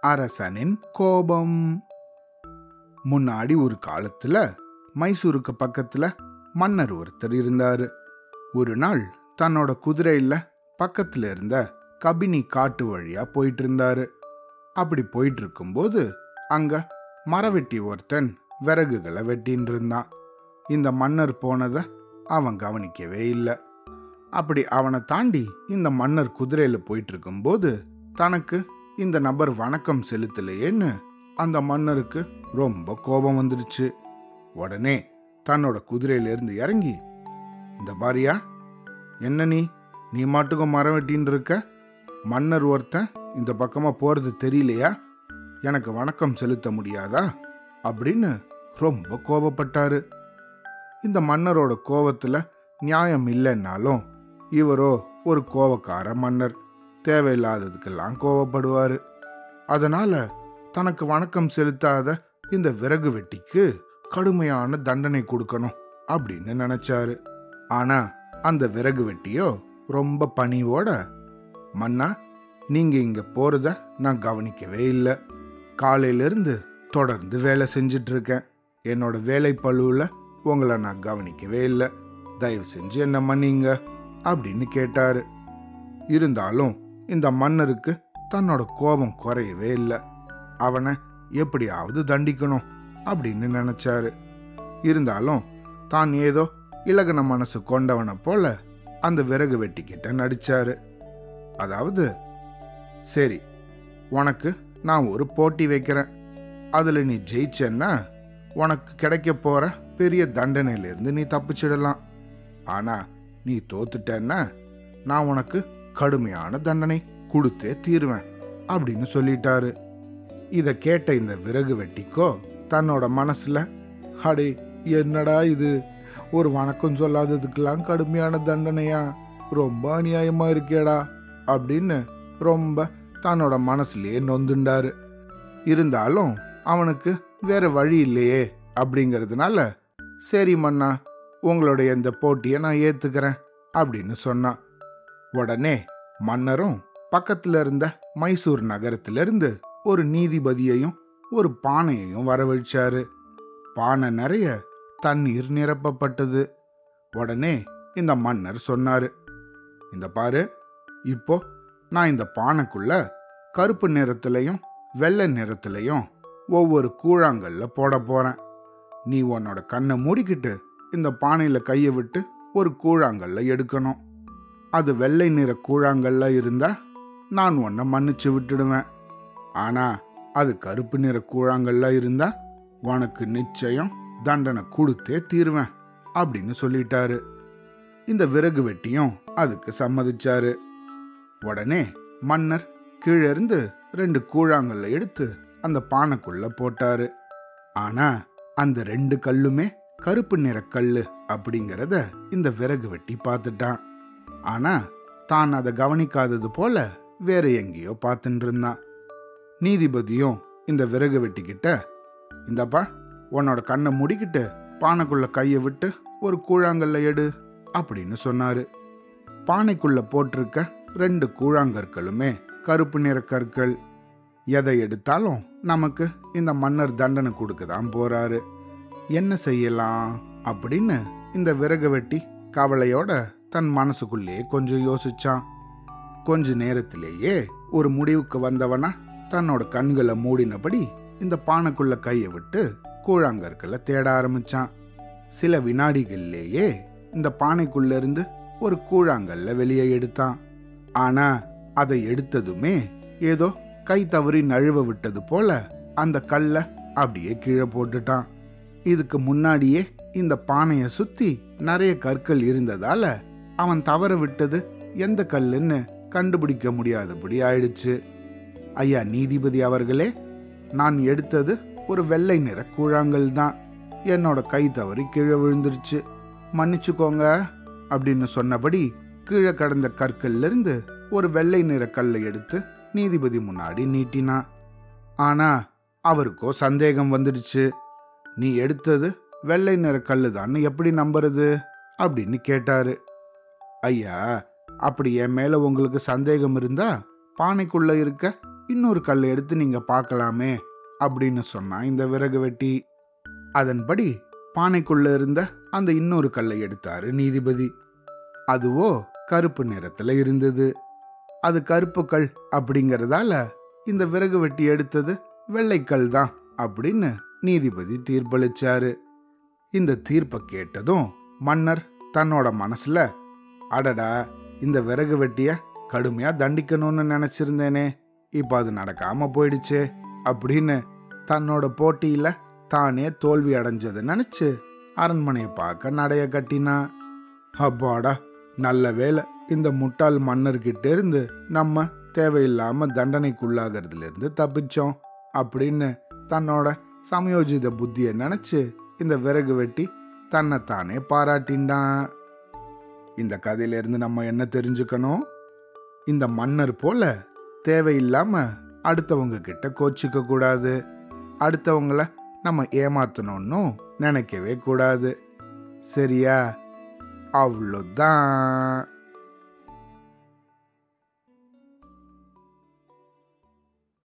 அரசனின் கோபம். முன்னாடி ஒரு காலத்துல மைசூருக்கு பக்கத்துல மன்னர் ஒருத்தர் இருந்தாரு. ஒரு நாள் தன்னோட குதிரையில பக்கத்துல இருந்த கபினி காட்டு வழியா போயிட்டு இருந்தாரு அப்படி போயிட்டு இருக்கும்போது அங்க மரவெட்டி ஒருத்தன் விறகுகளை வெட்டின்னு இருந்தான். இந்த மன்னர் போனதை அவன் கவனிக்கவே இல்லை. அப்படி அவனை தாண்டி இந்த மன்னர் குதிரையில போயிட்டு இருக்கும்போது தனக்கு இந்த நபர் வணக்கம் செலுத்தலையேன்னு அந்த மன்னருக்கு ரொம்ப கோபம் வந்துடுச்சு. உடனே தன்னோட குதிரையிலேருந்து இறங்கி இந்த பாரியா என்ன நீ? நீ மாட்டுக்கும் மரம் வெட்டின்னு இருக்க மன்னர் ஒருத்தன் இந்த பக்கமாக போகிறது தெரியலையா? எனக்கு வணக்கம் செலுத்த முடியாதா? அப்படின்னு ரொம்ப கோபப்பட்டாரு. இந்த மன்னரோட கோபத்தில் நியாயம் இல்லைன்னாலும் இவரோ ஒரு கோவக்கார மன்னர். தேவையில்லாததுக்கெல்லாம் கோவப்படுவார். அதனால தனக்கு வணக்கம் செலுத்தாத இந்த விறகு வெட்டிக்கு கடுமையான தண்டனை கொடுக்கணும் அப்படின்னு நினைச்சாரு. ஆனா அந்த விறகு வெட்டியோ ரொம்ப பணிவோட மன்னா நீங்க இங்க போறத நான் கவனிக்கவே இல்லை. காலையிலேருந்து தொடர்ந்து வேலை செஞ்சிட்டு இருக்கேன் என்னோட வேலை பழுவில் உங்களை நான் கவனிக்கவே இல்லை. தயவு செஞ்சு என்ன மன்னிங்க? அப்படின்னு கேட்டாரு. இருந்தாலும் இந்த மன்னருக்கு தன்னோட கோபம் குறையவே இல்லை. அவனை எப்படியாவது தண்டிக்கணும் அப்படின்னு நினைச்சாரு. இருந்தாலும் தான் ஏதோ இலகன மனசு கொண்டவனை போல அந்த விறகு வெட்டிக்கிட்ட நடிச்சாரு. அதாவது சரி உனக்கு நான் ஒரு போட்டி வைக்கிறேன். அதில் நீ ஜெயிச்சேன்னா உனக்கு கிடைக்க போற பெரிய தண்டனையிலிருந்து நீ தப்பிச்சிடலாம். ஆனால் நீ தோத்துட்டேன்னா நான் உனக்கு கடுமையான தண்டனை கொடுத்தே தீருவேன் அப்படின்னு சொல்லிட்டாரு. இதை கேட்ட இந்த விறகு வெட்டிக்கோ தன்னோட மனசுல அடே என்னடா இது? ஒரு வணக்கம் சொல்லாததுக்கெல்லாம் கடுமையான தண்டனையா? ரொம்ப அநியாயமா இருக்கேடா அப்படின்னு ரொம்ப தன்னோட மனசுலயே நொந்துண்டாரு. இருந்தாலும் அவனுக்கு வேற வழி இல்லையே அப்படிங்கிறதுனால சரி மன்னா உங்களுடைய இந்த போட்டியை நான் ஏத்துக்கிறேன். அப்படின்னு சொன்னான். உடனே மன்னரும் பக்கத்துல இருந்த மைசூர் நகரத்திலிருந்து ஒரு நீதிபதியையும் ஒரு பானையையும் வரவழைச்சாரு. பானை நிறைய தண்ணீர் நிரப்பப்பட்டது. உடனே இந்த மன்னர் சொன்னாரு இந்த பாரு இப்போ நான் இந்த பானைக்குள்ள கருப்பு நிறத்திலையும் வெள்ளை நிறத்திலையும் ஒவ்வொரு கூழாங்கல்ல போட போறேன். நீ உன்னோட கண்ணை மூடிக்கிட்டு இந்த பானையில கையை விட்டு ஒரு கூழாங்கல்ல எடுக்கணும். அது வெள்ளை நிற கூழாங்கல்ல இருந்தா நான் உன்னை மன்னிச்சு விட்டுடுவேன். ஆனா அது கருப்பு நிற கூழாங்கல்ல இருந்தா உனக்கு நிச்சயம் தண்டனை கொடுத்தே தீருவேன் அப்படின்னு சொல்லிட்டாரு. இந்த விறகு வெட்டியும் அதுக்கு சம்மதிச்சாரு. உடனே மன்னர் கீழே இருந்து ரெண்டு கூழாங்கல்ல எடுத்து அந்த பானைக்குள்ள போட்டாரு. ஆனா அந்த ரெண்டு கல்லுமே கருப்பு நிற கல்லு. அப்படிங்கிறத இந்த விறகு வெட்டி பார்த்துட்டான். ஆனா தான் அதை கவனிக்காதது போல வேற எங்கேயோ பார்த்துட்டு இருந்தான். நீதிபதியும் இந்த விறகு வெட்டிக்கிட்ட இந்தப்பா உன்னோட கண்ணை முடிக்கிட்டு பானைக்குள்ள கையை விட்டு ஒரு கூழாங்கல்ல எடு அப்படின்னு சொன்னாரு. பானைக்குள்ள போட்டிருக்க ரெண்டு கூழாங்கற்களுமே கருப்பு நிற கற்கள். எதை எடுத்தாலும் நமக்கு இந்த மன்னர் தண்டனை கொடுக்க தான் போறாரு. என்ன செய்யலாம்? அப்படின்னு இந்த விறகு வெட்டி கவலையோட தன் மனசுக்குள்ளேயே கொஞ்சம் யோசிச்சான். கொஞ்ச நேரத்திலேயே ஒரு முடிவுக்கு வந்தவனா தன்னோட கண்களை மூடினபடி இந்த பானைக்குள்ள கையை விட்டு கூழாங்கற்களை தேட ஆரம்பிச்சான். சில வினாடிகள்லேயே இந்த பானைக்குள்ள இருந்து ஒரு கூழாங்கல்ல வெளியே எடுத்தான். ஆனா அதை எடுத்ததுமே ஏதோ கை தவறி நழுவ விட்டது போல அந்த கல்லை அப்படியே கீழே போட்டுட்டான். இதுக்கு முன்னாடியே இந்த பானைய சுத்தி நிறைய கற்கள் இருந்ததால அவன் தவற விட்டது. எந்த கல்லுன்னு கண்டுபிடிக்க முடியாதபடி ஆயிடுச்சு. ஐயா நீதிபதி அவர்களே நான் எடுத்தது ஒரு வெள்ளை நிற கூழாங்கல் தான். என்னோட கை தவறி கீழே விழுந்துருச்சு. மன்னிச்சுக்கோங்க அப்படின்னு சொன்னபடி கீழே கடந்த கற்கள்லிருந்து ஒரு வெள்ளை நிற கல்லை எடுத்து நீதிபதி முன்னாடி நீட்டினான். ஆனா அவருக்கோ சந்தேகம் வந்துடுச்சு. நீ எடுத்தது வெள்ளை நிற கல்லுதான்னு எப்படி நம்புறது? அப்படின்னு கேட்டாரு. ஐயா அப்படி என் மேல உங்களுக்கு சந்தேகம் இருந்தா பானைக்குள்ள இருக்க இன்னொரு கல் எடுத்து நீங்க பார்க்கலாமே அப்படின்னு சொன்னா இந்த விறகு வெட்டி. அதன்படி பானைக்குள்ள இருந்த அந்த இன்னொரு கல்லை எடுத்தாரு நீதிபதி. அதுவோ கருப்பு நிறத்துல இருந்தது. அது கருப்பு கல் அப்படிங்கறதால இந்த விறகு வெட்டி எடுத்தது வெள்ளைக்கல் தான் அப்படின்னு நீதிபதி தீர்ப்பளிச்சாரு. இந்த தீர்ப்பை கேட்டதும் மன்னர் தன்னோட மனசுல அடடா இந்த விறகு வெட்டிய கடுமையா தண்டிக்கணும்னு நினைச்சிருந்தேனே இப்ப அது நடக்காம போயிடுச்சு அப்படின்னு தன்னோட போட்டியில தானே தோல்வி அடைஞ்சதை நினைச்சு அரண்மனையை பார்க்க நடைய கட்டினா. அப்பாடா நல்ல வேலை இந்த முட்டாள் மன்னர்கிட்ட இருந்து நம்ம தேவையில்லாம தண்டனைக்குள்ளாகிறதுல இருந்து தப்பிச்சோம் அப்படின்னு தன்னோட சமயோஜித புத்தியை நினைச்சு இந்த விறகு வெட்டி தன்னைத்தானே பாராட்டின்டான் இந்த கதையிலிருந்து நம்ம என்ன தெரிஞ்சுக்கணும்? இந்த மன்னர் போல தேவையில்லாம அடுத்தவங்க கிட்ட கோச்சிக்க கூடாது. அடுத்தவங்கள நம்ம ஏமாத்தணும்னு நினைக்கவே கூடாது. சரியா? அவ்வளோதான்.